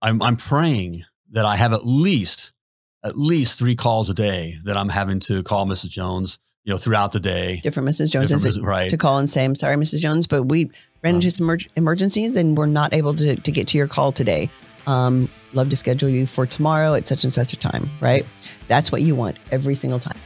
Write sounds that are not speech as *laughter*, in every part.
I'm, I'm praying that I have at least, at least three calls a day that I'm having to call Mrs. Jones, you know, throughout the day. Different Mrs. Jones Different is Mrs. right. to call and say, I'm sorry, Mrs. Jones, but we ran into some emerg- emergencies and we're not able to, to get to your call today. Um, love to schedule you for tomorrow at such and such a time, right? That's what you want every single time.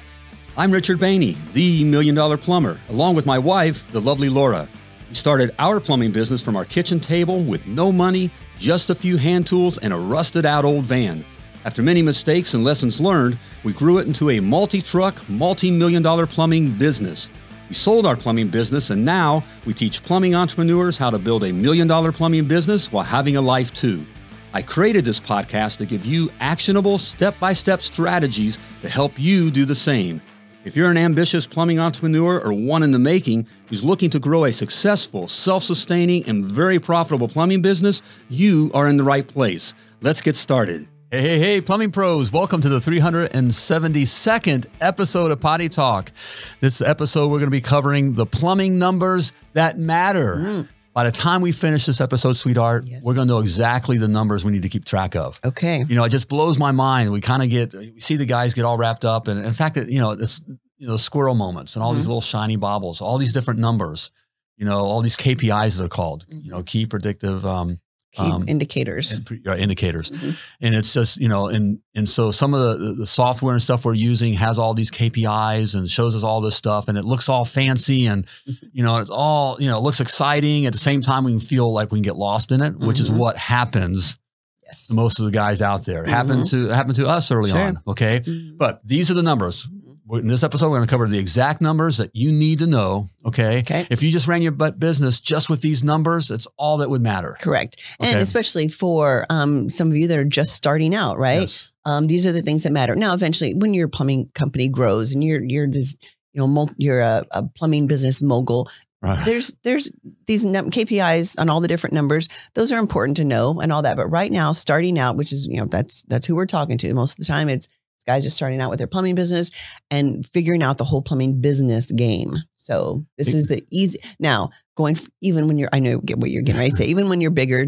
I'm Richard Bainey, the Million Dollar Plumber, along with my wife, the lovely Laura. We started our plumbing business from our kitchen table with no money, just a few hand tools, and a rusted out old van. After many mistakes and lessons learned, we grew it into a multi truck, multi million dollar plumbing business. We sold our plumbing business, and now we teach plumbing entrepreneurs how to build a million dollar plumbing business while having a life too. I created this podcast to give you actionable step by step strategies to help you do the same. If you're an ambitious plumbing entrepreneur or one in the making who's looking to grow a successful, self sustaining, and very profitable plumbing business, you are in the right place. Let's get started. Hey, hey, hey, plumbing pros, welcome to the 372nd episode of Potty Talk. This episode, we're going to be covering the plumbing numbers that matter. Mm. By the time we finish this episode, sweetheart, Yes. we're going to know exactly the numbers we need to keep track of. Okay. You know, it just blows my mind. We kind of get, we see the guys get all wrapped up. And in fact, it, you know, it's, you know, the squirrel moments and all these little shiny baubles, all these different numbers, you know, all these KPIs that are called, you know, key predictive, um, Key um, indicators. and uh, indicators. Mhm. And it's just, you know, and and so some of the, the software and stuff we're using has all these KPIs and shows us all this stuff and it looks all fancy and you know, it's all, you know, it looks exciting. At the same time, we can feel like we can get lost in it, which is Mhm. what happens Yes. to most of the guys out there. It Happened to happened to us early Sure. on. Okay. Mhm. But these are the numbers. In this episode, we're going to cover the exact numbers that you need to know. Okay. Okay. If you just ran your business just with these numbers, it's all that would matter. Correct. And especially for um, some of you that are just starting out, right? Yes. Um, these are the things that matter. Now, eventually, when your plumbing company grows and you're you're this, you know, mul- you're a, a plumbing business mogul, Right. there's there's these KPIs on all the different numbers. Those are important to know and all that. But right now, starting out, which is you know that's that's who we're talking to most of the time. It's it's guys just starting out with their plumbing business and figuring out the whole plumbing business game. So this is the easy now going f- even when you're I know what you're getting ready to say. Even when you're bigger,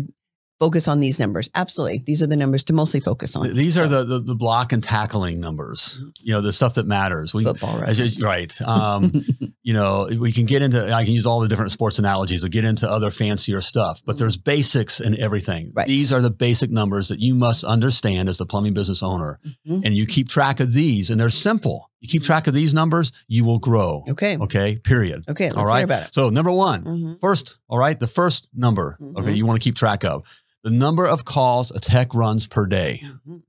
focus on these numbers. Absolutely, these are the numbers to mostly focus on. These are the, the the block and tackling numbers. You know, the stuff that matters. We football, reference. right. Um, *laughs* you know, we can get into. I can use all the different sports analogies or get into other fancier stuff. But there's basics in everything. Right. These are the basic numbers that you must understand as the plumbing business owner, Mhm. and you keep track of these. And they're simple. You keep track of these numbers, you will grow. Okay. Okay. Period. Okay. Let's all right. hear about it. So number one, Mhm. First, all right, the first number, okay, Mhm. you want to keep track of the number of calls a tech runs per day. Mhm.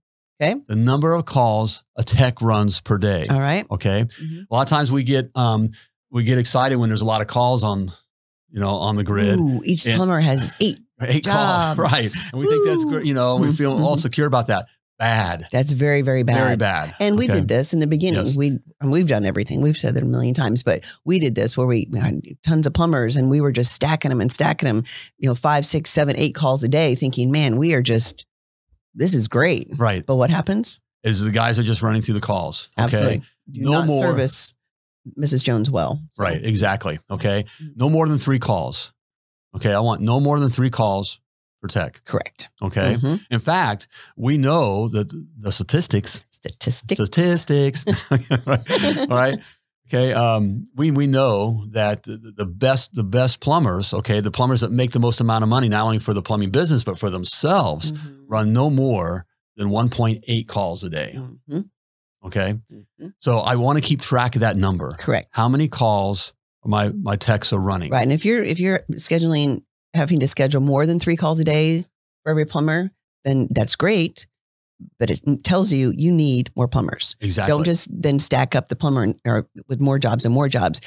Okay. The number of calls a tech runs per day. All right. Okay. Mhm. A lot of times we get um we get excited when there's a lot of calls on, you know, on the grid. Ooh, each plumber has eight. *laughs* Eight calls, right? And we think that's great. You know, we feel all Mhm. secure about that. Bad, That's very, very bad. very bad. And we Okay. did this in the beginning. Yes. We and we've done everything. We've said that a million times, but we did this where we had tons of plumbers and we were just stacking them and stacking them. You know, five, six, seven, eight calls a day, thinking, "Man, we are just this is great." right. But what happens? Is the guys are just running through the calls. Okay. Absolutely, do No not more. service Mrs. Jones well. So- Right. Exactly. Okay. Mhm. No more than three calls. Okay. I want no more than three calls tech. Correct. Okay. Mhm. In fact, we know that the statistics, Statistics. statistics, *laughs* *laughs* all right. Okay. Um, we, we know that the, best, the best plumbers, okay, the plumbers that make the most amount of money, not only for the plumbing business, but for themselves, Mhm. run no more than 1.8 calls a day. Mhm. Okay. Mhm. So I want to keep track of that number. Correct. How many calls my, my techs are running? Right. And if you're if you're scheduling having to schedule more than three calls a day for every plumber, then that's great. But it tells you you need more plumbers. Exactly. Don't just then stack up the plumber or with more jobs and more jobs.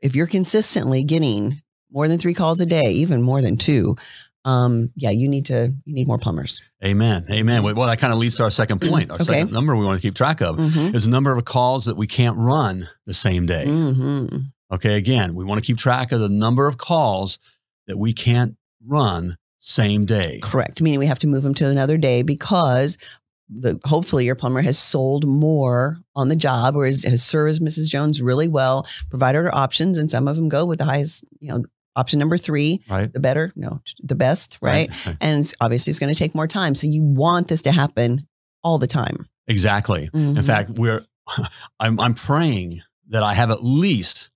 If you're consistently getting more than three calls a day, even more than two, um, yeah, you need to you need more plumbers. Amen. Amen. Well, that kind of leads to our second point. Our Okay. second number we want to keep track of Mm-hmm. is the number of calls that we can't run the same day. Mm-hmm. Okay. Again, we want to keep track of the number of calls that we can't run same day. Correct. Meaning we have to move them to another day because the hopefully your plumber has sold more on the job or has, has served Mrs. Jones really well, provided her options, and some of them go with the highest, you know, option number three, Right. the better, no, the best, right? *laughs* And it's- obviously, it's going to take more time. So you want this to happen all the time. Exactly. In Mhm. fact, we're *laughs* I'm I'm praying that I have at least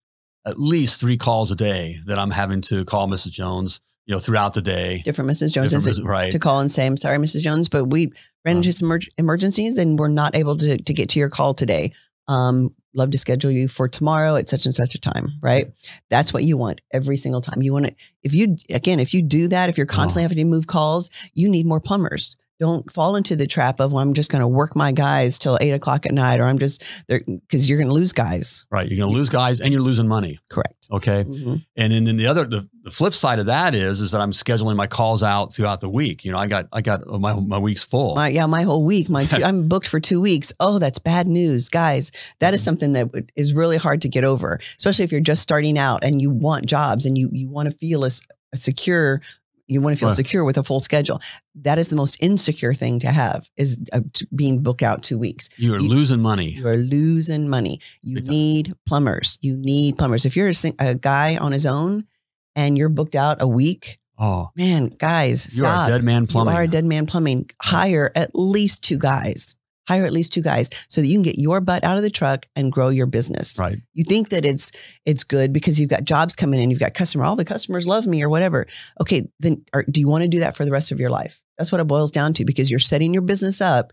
at least three calls a day that I'm having to call Mrs. Jones, you know, throughout the day. different Mrs. Jones Different right. to call and say, I'm sorry, Mrs. Jones, but we ran into some emerg- emergencies and we're not able to, to get to your call today. Um, love to schedule you for tomorrow at such and such a time, right? That's what you want every single time. You want to, if you, again, if you do that, if you're constantly Oh. having to move calls, you need more plumbers. Don't fall into the trap of, well, I'm just going to work my guys till eight o'clock at night, or I'm just there because you're going to lose guys. Right. You're going to lose guys and you're losing money. Correct. Okay. Mhm. And then, then the other, the, the flip side of that is, is that I'm scheduling my calls out throughout the week. You know, I got, I got my, my week's full. My, yeah, my whole week, my two, *laughs* I'm booked for two weeks. Oh, that's bad news, guys. That is Mhm. something that is really hard to get over, especially if you're just starting out and you want jobs and you you want to feel a, s- a secure. You want to feel Right. secure with a full schedule. That is the most insecure thing to have is uh, t- being booked out two weeks. you are you- losing money. You are losing money. You Big time. need plumbers. You need plumbers. If you're a, a guy on his own and you're booked out a week, Oh, man, guys, you are a dead man plumbing. You are a dead man plumbing. Hire at least two guys. Hire at least two guys so that you can get your butt out of the truck and grow your business. Right. You think that it's it's good because you've got jobs coming in, you've got customer, all the customers love me or whatever. Okay, then are, do you want to do that for the rest of your life? That's what it boils down to because you're setting your business up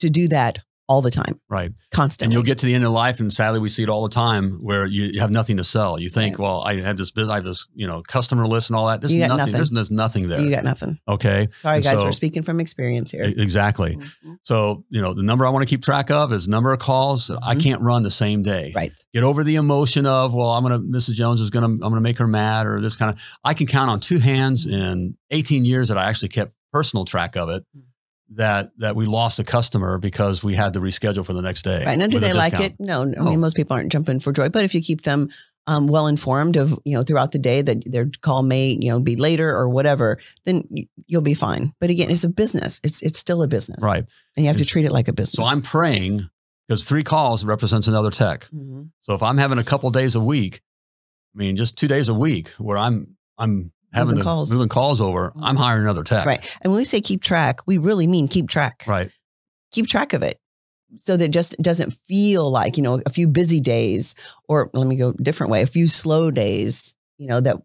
to do that all the time, Right. constantly. And you'll get to the end of life, and sadly, we see it all the time where you, you have nothing to sell. You think, Right. well, I have this business, I have this, you know, customer list and all that. There's You got nothing. nothing. There's, there's nothing there. you got nothing. okay. Sorry, And guys, so- we're speaking from experience here. Exactly. Mhm. So, you know, the number I want to keep track of is number of calls that I can't run the same day. Right. Get over the emotion of, well, I'm going to, Mrs. Jones is going to, I'm going to make her mad or this kind of, I can count on two hands in 18 years that I actually kept personal track of it Mm. That, that we lost a customer because we had to reschedule for the next day. Right. Now, do they like it? No, no. I mean, most people aren't jumping for joy, but if you keep them um, well informed of, you know, throughout the day that their call may, you know, be later or whatever, then you'll be fine. But again, it's a business. It's it's still a business. Right. And you have to treat it like a business. So I'm praying because three calls represents another tech. Mhm. So if I'm having a couple days a week, I mean, just two days a week where I'm I'm having Moving calls. moving calls over, I'm Mhm. hiring another tech. Right. And when we say keep track, we really mean keep track. Right. Keep track of it. So that just doesn't feel like, you know, a few busy days or let me go a different way, a few slow days, you know, that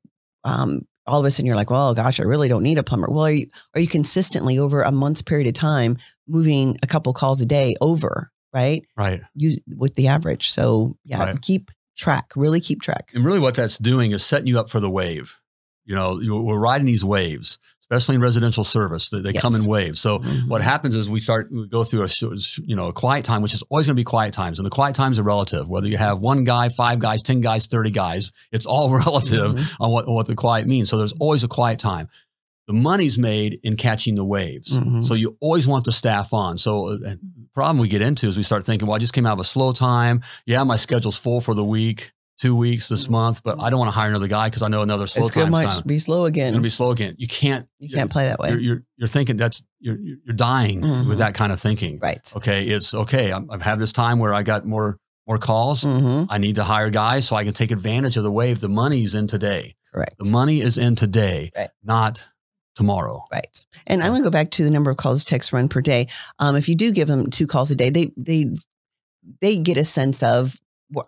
um all of a sudden you're like, well, gosh, I really don't need a plumber. Well, are you are you consistently over a month's period of time moving a couple calls a day over, right? Right. You with the average. So yeah, Right. keep track, really keep track. And really what that's doing is setting you up for the wave. You know, we're riding these waves, especially in residential service. They, they come in waves. So Mhm. what happens is we start we go through a you know a quiet time, which is always going to be quiet times, and the quiet times are relative. Whether you have one guy, five guys, ten guys, thirty guys, it's all *laughs* relative Mhm. on what what the quiet means. So there's always a quiet time. The money's made in catching the waves. Mhm. So you always want the staff on. So uh, the problem we get into is we start thinking, well, I just came out of a slow time. Yeah, my schedule's full for the week, two weeks this Mhm. month, but I don't want to hire another guy because I know another slow It's time's might be slow again. It's to be slow again. You can't. you can't play that way. You're, you're you're thinking that's you're you're dying Mhm. with that kind of thinking. right. Okay, it's okay. I'm, I've had this time where I got more more calls. hmm I need to hire guys so I can take advantage of the wave. The money's in today. Correct. The money is in today, Right. not tomorrow. Right. And I'm going to go back to the number of calls techs run per day. Um, if you do give them two calls a day, they they they get a sense of well,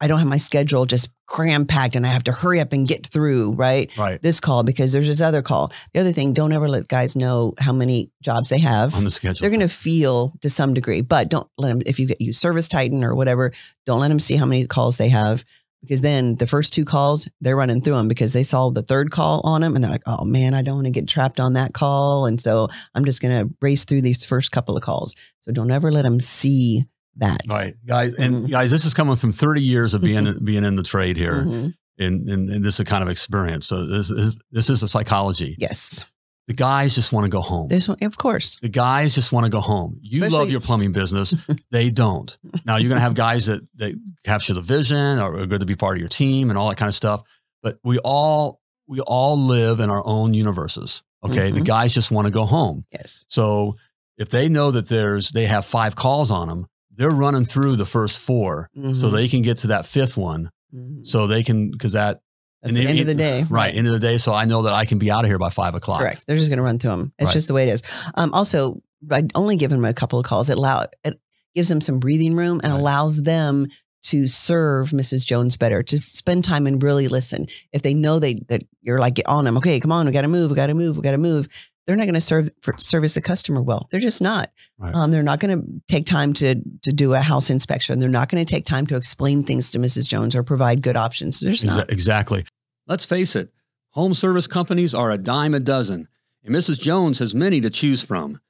I, don't have my schedule just cram packed and I have to hurry up and get through right Right. this call because there's this other call. The other thing, don't ever let guys know how many jobs they have. On the schedule. They're going to feel to some degree, but don't let them. If you get you ServiceTitan or whatever, don't let them see how many calls they have because then the first two calls they're running through them because they saw the third call on them and they're like, oh man, I don't want to get trapped on that call, and so I'm just going to race through these first couple of calls. So don't ever let them see that. Right, guys, and Mhm. guys, this is coming from 30 years of being being in the trade here, Mhm. and, and and this is a kind of experience. So this is this is a psychology. Yes, The guys just want to go home. this one, of course. The guys just want to go home. You love your plumbing business. *laughs* they don't. Now you're going to have guys that that capture the vision or are good to be part of your team and all that kind of stuff. But we all we all live in our own universes. Okay, the Mhm. guys just want to go home. Yes, So if they know that there's they have five calls on them, they're running through the first 4 so Mhm. they can get to that fifth one. Mhm. So they can because that That's And the it- end of the day. Right. End of the day. So I know that I can be out of here by five o'clock. Correct. They're just going to run through them. It's Right. just the way it is. Um, also, by only giving them a couple of calls, it allow it gives them some breathing room and Right. allows them to serve Mrs. Jones better, to spend time and really listen. If they know they that you're like get on them, okay, come on, we got to move, we got to move, we got to move. They're not going to serve for, service the customer well. They're just not. Right. Um, they're not going to take time to to do a house inspection. They're not going to take time to explain things to Mrs. Jones or provide good options. They're just Exa- not. exactly. Let's face it, home service companies are a dime a dozen, and Mrs. Jones has many to choose from.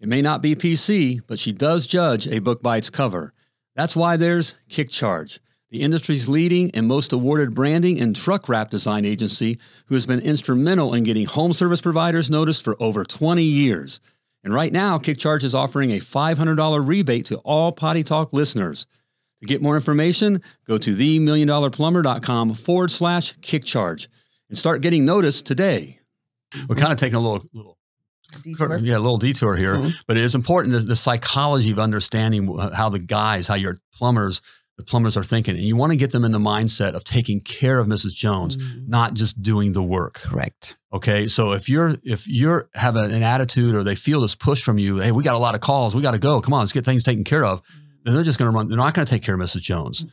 It may not be PC, but she does judge a book by its cover. That's why there's KickCharge, the industry's leading and most awarded branding and truck wrap design agency who has been instrumental in getting home service providers noticed for over 20 years. And right now, KickCharge is offering a $500 rebate to all Potty Talk listeners. To get more information, go to themilliondollarplumber.com forward slash kick charge and start getting noticed today. We're kind of taking a little, little Detour. yeah, a little detour here, Mhm. but it is important the, the psychology of understanding how the guys, how your plumbers, the plumbers are thinking, and you want to get them in the mindset of taking care of Mrs. Jones, Mhm. not just doing the work. Correct. Okay, so if you're if you're have an attitude or they feel this push from you, hey, we got a lot of calls, we got to go. Come on, let's get things taken care of. Then they're just going to run. They're not going to take care of Mrs. Jones. Mhm.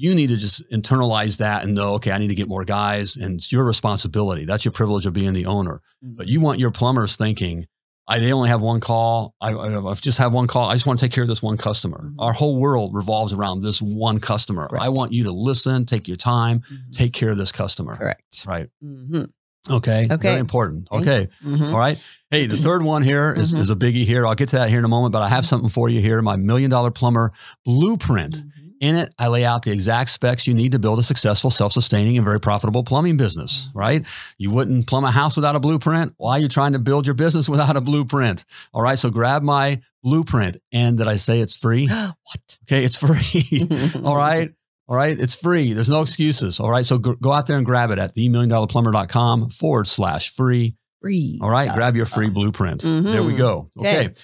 You need to just internalize that and know, okay, I need to get more guys, and it's your responsibility. That's your privilege of being the owner. But you want your plumbers thinking, I they only have one call. I, I I've just have one call. I just want to take care of this one customer. Mhm. Our whole world revolves around this one customer. I want you to listen, take your time, Mhm. take care of this customer. Correct. Right. hmm Okay. Okay. Very important. Thank Okay. hmm All right. Hey, the third one here is, Mhm. is a biggie here. I'll get to that here in a moment, but I have something for you here. My million dollar plumber blueprint. Mm-hmm. In it, I lay out the exact specs you need to build a successful, self sustaining, and very profitable plumbing business, mm-hmm. right? You wouldn't plumb a house without a blueprint. Why are you trying to build your business *laughs* without a blueprint? All right. So grab my blueprint. And did I say it's free? *gasps* *gasps* what? Okay. It's free. *laughs* All right. All right. It's free. There's no excuses. All right. So go, go out there and grab it at themilliondollarplumber.com forward slash free. Free. All right. Grab your free uh-huh. blueprint. Mm-hmm. There we go. Okay. Okay.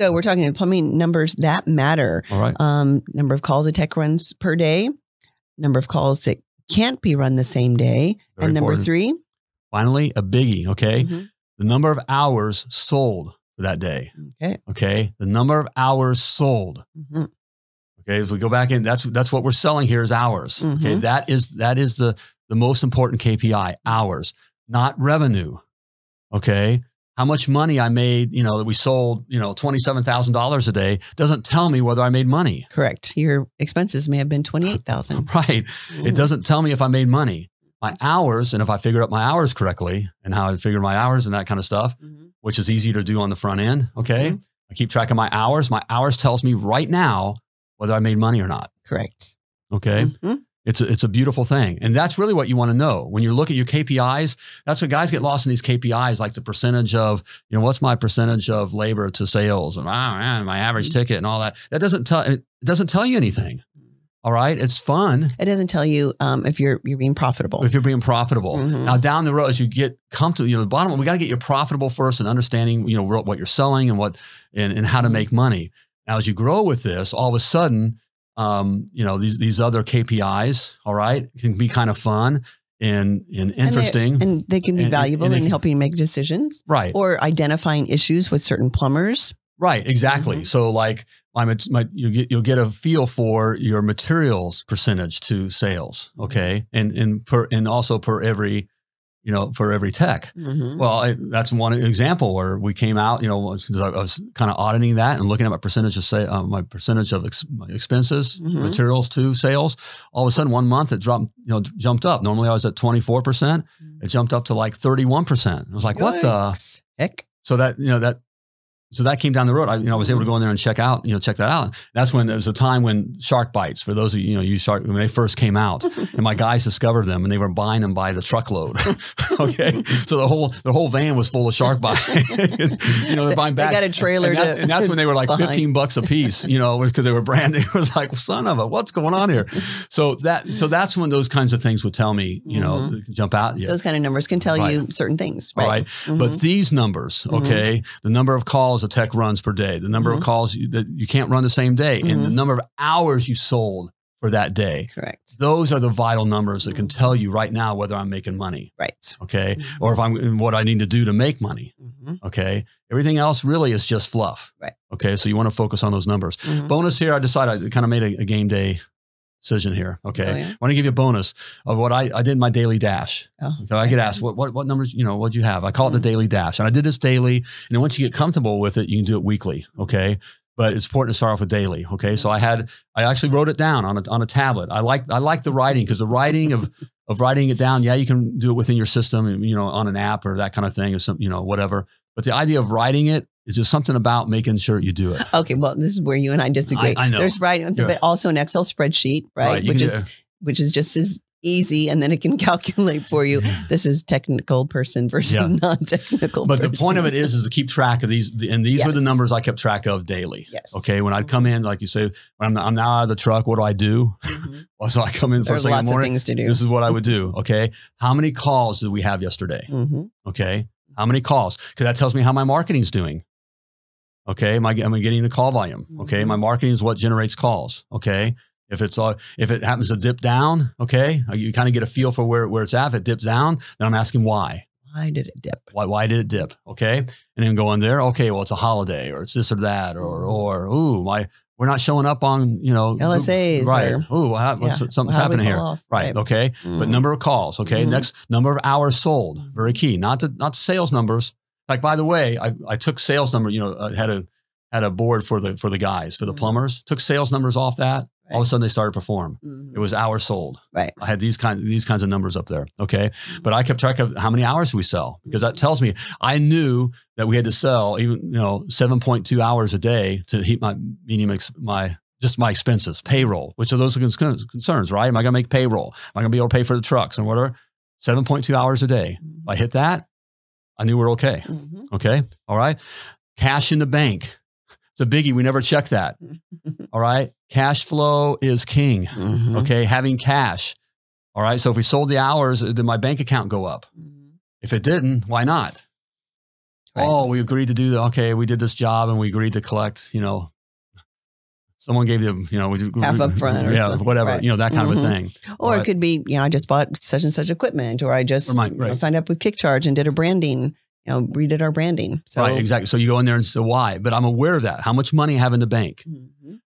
So we're talking plumbing numbers that matter. All right. Um, number of calls a tech runs per day, number of calls that can't be run the same day, Very and number important. three. Finally, a biggie. Okay. Mhm. The number of hours sold for that day. Okay. Okay. The number of hours sold. Mhm. Okay. If we go back in, that's that's what we're selling here is hours. Okay. Mhm. That is that is the the most important KPI, hours, not revenue. Okay. How much money I made, you know, that we sold, you know, $27,000 a day doesn't tell me whether I made money. Correct. Your expenses may have been twenty eight thousand. *laughs* Right. It doesn't tell me if I made money. My hours, and if I figured out my hours correctly and how I figured my hours and that kind of stuff, which is easy to do on the front end. Okay. I keep track of my hours. My hours tells me right now whether I made money or not. Correct. Okay. Mhm. It's a, it's a beautiful thing. And that's really what you want to know. When you look at your KPIs, that's what guys get lost in these KPIs, like the percentage of, you know, what's my percentage of labor to sales and oh man, my average ticket and all that. That doesn't tell it doesn't tell you anything. All right. It's fun It doesn't tell you um, if you're you're being profitable. if you're being profitable. Mhm. Now down the road, as you get comfortable, you know, the bottom, we got to get you profitable first and understanding, you know, what you're selling and what, and, and how to Mhm. make money. Now, as you grow with this, all of a sudden, um, you know, these, these other KPIs, all right, can be kind of fun and, and And they- interesting. and they can be And- valuable and in helping make decisions right. or identifying issues with certain plumbers. Right, exactly. Mhm. So, like, my, my you get you'll get a feel for your materials percentage to sales, Mm-hmm. okay, and and per and also per every, you know, for every tech. Mhm. Well, I, that's one example where we came out. You know, I was kind of auditing that and looking at my percentage of say uh, my percentage of ex, my expenses, Mhm. materials to sales. All of a sudden, one month it dropped. You know, jumped up. Normally, I was at twenty four percent. It jumped up to like thirty one percent. I was like, what the? Heck? So that you know that. So that came down the road. I, you know, I was able to go in there and check out, you know, check that out. That's when there was a time when SharkBites. For those of you, you know, you shark when they first came out, *laughs* and my guys discovered them, and they were buying them by the truckload. *laughs* okay, so the whole the whole van was full of shark *laughs* bites. you know, they're buying They got a trailer and, that- to and that's when they were like behind. fifteen bucks a piece. You know, because they were branded. It was like, son of a, what's going on here? So that so that's when those kinds of things would tell me, you know, Mhm. jump out. Yeah. Those kind of numbers can tell Right. you certain things. Right. right. But these numbers, Mhm. okay, the number of calls a tech runs per day, the number Mhm. of calls you, that you can't run the same day, and the Mhm. number of hours you sold for that day. Correct. Those are the vital numbers that can tell you right now whether I'm making money. Right. Okay. Mhm. Or if I'm what I need to do to make money. Mhm. Okay. Everything else really is just fluff. Right. Okay. So you want to focus on those numbers. Mhm. Bonus here, I decided I kind of made a, a game day decision here. Okay. Oh, yeah? I want to give you a bonus of what I, I did my daily dash. Oh, Okay. I get asked, what, what, what numbers, you know, what'd you have? I call it the Mhm. daily dash. And I did this daily. And then once you get comfortable with it, you can do it weekly. Okay. But it's important to start off with daily. Okay. So I had, I actually wrote it down on a, on a tablet. I like, I like the writing because the writing of, of writing it down, yeah, you can do it within your system, you know, on an app or that kind of thing or some, you know, whatever. But the idea of writing it is just something about making sure you do it. Okay, well, this is where you and I disagree. I know. There's writing, Yeah. but also an Excel spreadsheet, right? Right, which is which is just as easy, and then it can *laughs* calculate for you. *laughs* This is technical person versus Yeah. non-technical. But the point of it is, is to keep track of these, and these were the numbers I kept track of daily. yes. Okay, when I'd come in, like you say, when I'm, I'm now out of the truck, what do I do? Mhm. *laughs* Well, so I come in first thing in lots the of morning. things to do. This is what I would do. Okay, how many calls did we have yesterday? Mhm. Okay, how many calls? Because that tells me how my marketing's doing. Okay, am I, am I getting the call volume? Okay, my marketing is what generates calls. Okay, if it's uh, if it happens to dip down, okay, uh, you kind of get a feel for where where it's at. If it dips down, then I'm asking why. Why did it dip? Why, why did it dip? Okay. And then go in there. Okay. Well, it's a holiday or it's this or that or, or, ooh, my, we're not showing up on, you know, LSAs Right. Ooh, Yeah. something's How happening here. off? Right. Okay. But Mhm. number of calls. Okay. Mhm. Next number of hours sold. Very key. Not to, not sales numbers. Like, by the way, I, I took sales number, you know, I had a, had a board for the, for the guys, for the Mhm. plumbers, took sales numbers off that. All of a sudden they started to perform. Mhm. It was hours sold. Right. I had these kind these kinds of numbers up there. Okay. But I kept track of how many hours we sell because that tells me I knew that we had to sell even, you know, 7.2 hours a day to heat my meaning ex- my just my expenses, payroll, which are those con- concerns, right? Am I going to make payroll? Am I going to be able to pay for the trucks and whatever? 7.2 hours a day. If I hit that, I knew we're okay. Mhm. Okay. All right. Cash in the bank. It's a biggie. We never check that. *laughs* All right. Cash flow is king. Mhm. Okay. Having cash. All right. So if we sold the hours, did my bank account go up? Mhm. If it didn't, why not? Right. Oh, we agreed to do, the, okay, we did this job and we agreed to collect, you know, someone gave you, you know, we Half up front or *laughs* yeah, whatever, Right. you know, that kind of a Mhm. thing. Or Right. it could be, you know, I just bought such and such equipment, or I just my- you know, signed up with KickCharge and did a branding, you know, redid our branding. So, right. Exactly. So you go in there and say, why? But I'm aware of that. How much money I have in the bank. Mhm.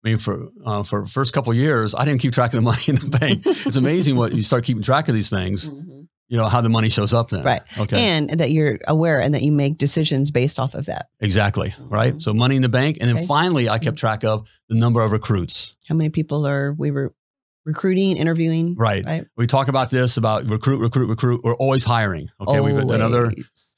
I mean, for uh, for the first couple of years, I didn't keep track of the *laughs* money in the bank. it's amazing what you start keeping track of these things. Mhm. You know how the money shows up then. Right. Okay. And that you're aware and that you make decisions based off of that. exactly. Right. Mhm. So money in the bank, and then Okay. finally, I kept track of the number of recruits. How many people are we were recruiting, interviewing? Right. Right. We talk about this about recruit, recruit, recruit. We're always hiring. Okay. We've another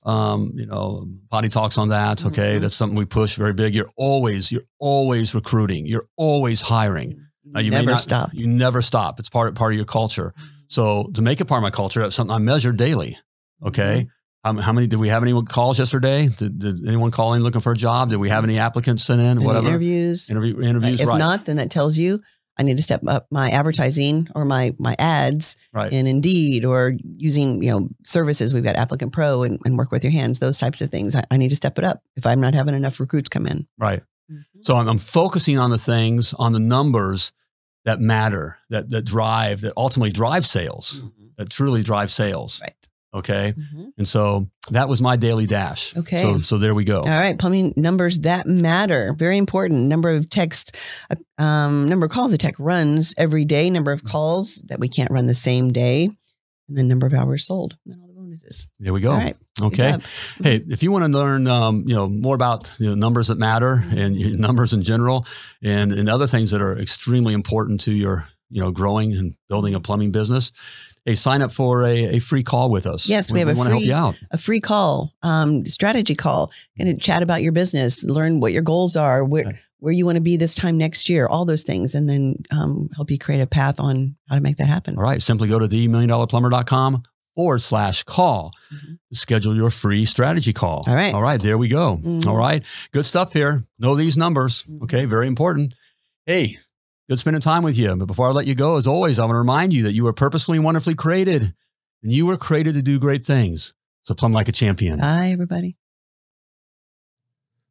Um, you know, potty talks on that. Okay. Mhm. That's something we push very big. You're always, you're always recruiting. You're always hiring. Now, you never not- stop. You never stop. It's part of, part of your culture. So to make it part of my culture, that's something I measure daily. Okay. Mm-hmm. Um, how many did we have any calls yesterday? Did, did anyone call in looking for a job? Did we have any applicants sent in? Any Whatever interviews. interview interviews. if right. not, then that tells you I need to step up my advertising or my my ads right. in Indeed or using you know services. We've got ApplicantPro and, and work with your hands. Those types of things. I, I need to step it up if I'm not having enough recruits come in. right. Mm-hmm. So I'm, I'm focusing on the things, on the numbers that matter, that that drive, that ultimately drive sales, mm-hmm. that truly drive sales. Right. Okay. Mhm. And so that was my daily dash. Okay. So so there we go. All right, plumbing numbers that matter. Very important. Number of texts, uh, um, number of calls a tech runs every day. Number Mm-hmm. of calls that we can't run the same day, and then number of hours sold. And then all the bonuses. There we go. All right. Okay. Hey, if you want to learn, um, you know, more about you know, numbers that matter and your *laughs* numbers in general, and and other things that are extremely important to your, you know, growing and building a plumbing business, hey, sign up for a, a free call with us. Yes, we have a want to help free- you out. A free call, um, strategy call. Going to chat about your business, learn what your goals are, where Right. where you want to be this time next year, all those things, and then um, help you create a path on how to make that happen. All right, simply go to themilliondollarplumber.com forward slash call. Mhm. Schedule your free strategy call. All right. All right, there we go. Mhm. All right, good stuff here. Know these numbers. Mhm. Okay, very important. Hey, good spending time with you. But before I let you go, as always, I want to remind you that you were purposefully and wonderfully created, and you were created to do great things. So plumb like a champion. Bye, everybody.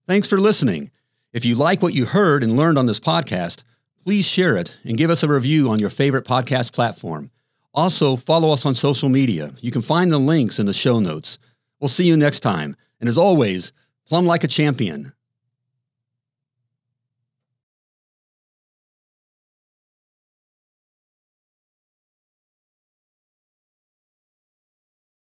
Thanks for listening. If you like what you heard and learned on this podcast, please share it and give us a review on your favorite podcast platform. Also, follow us on social media. You can find the links in the show notes. We'll see you next time. And as always, plumb like a champion.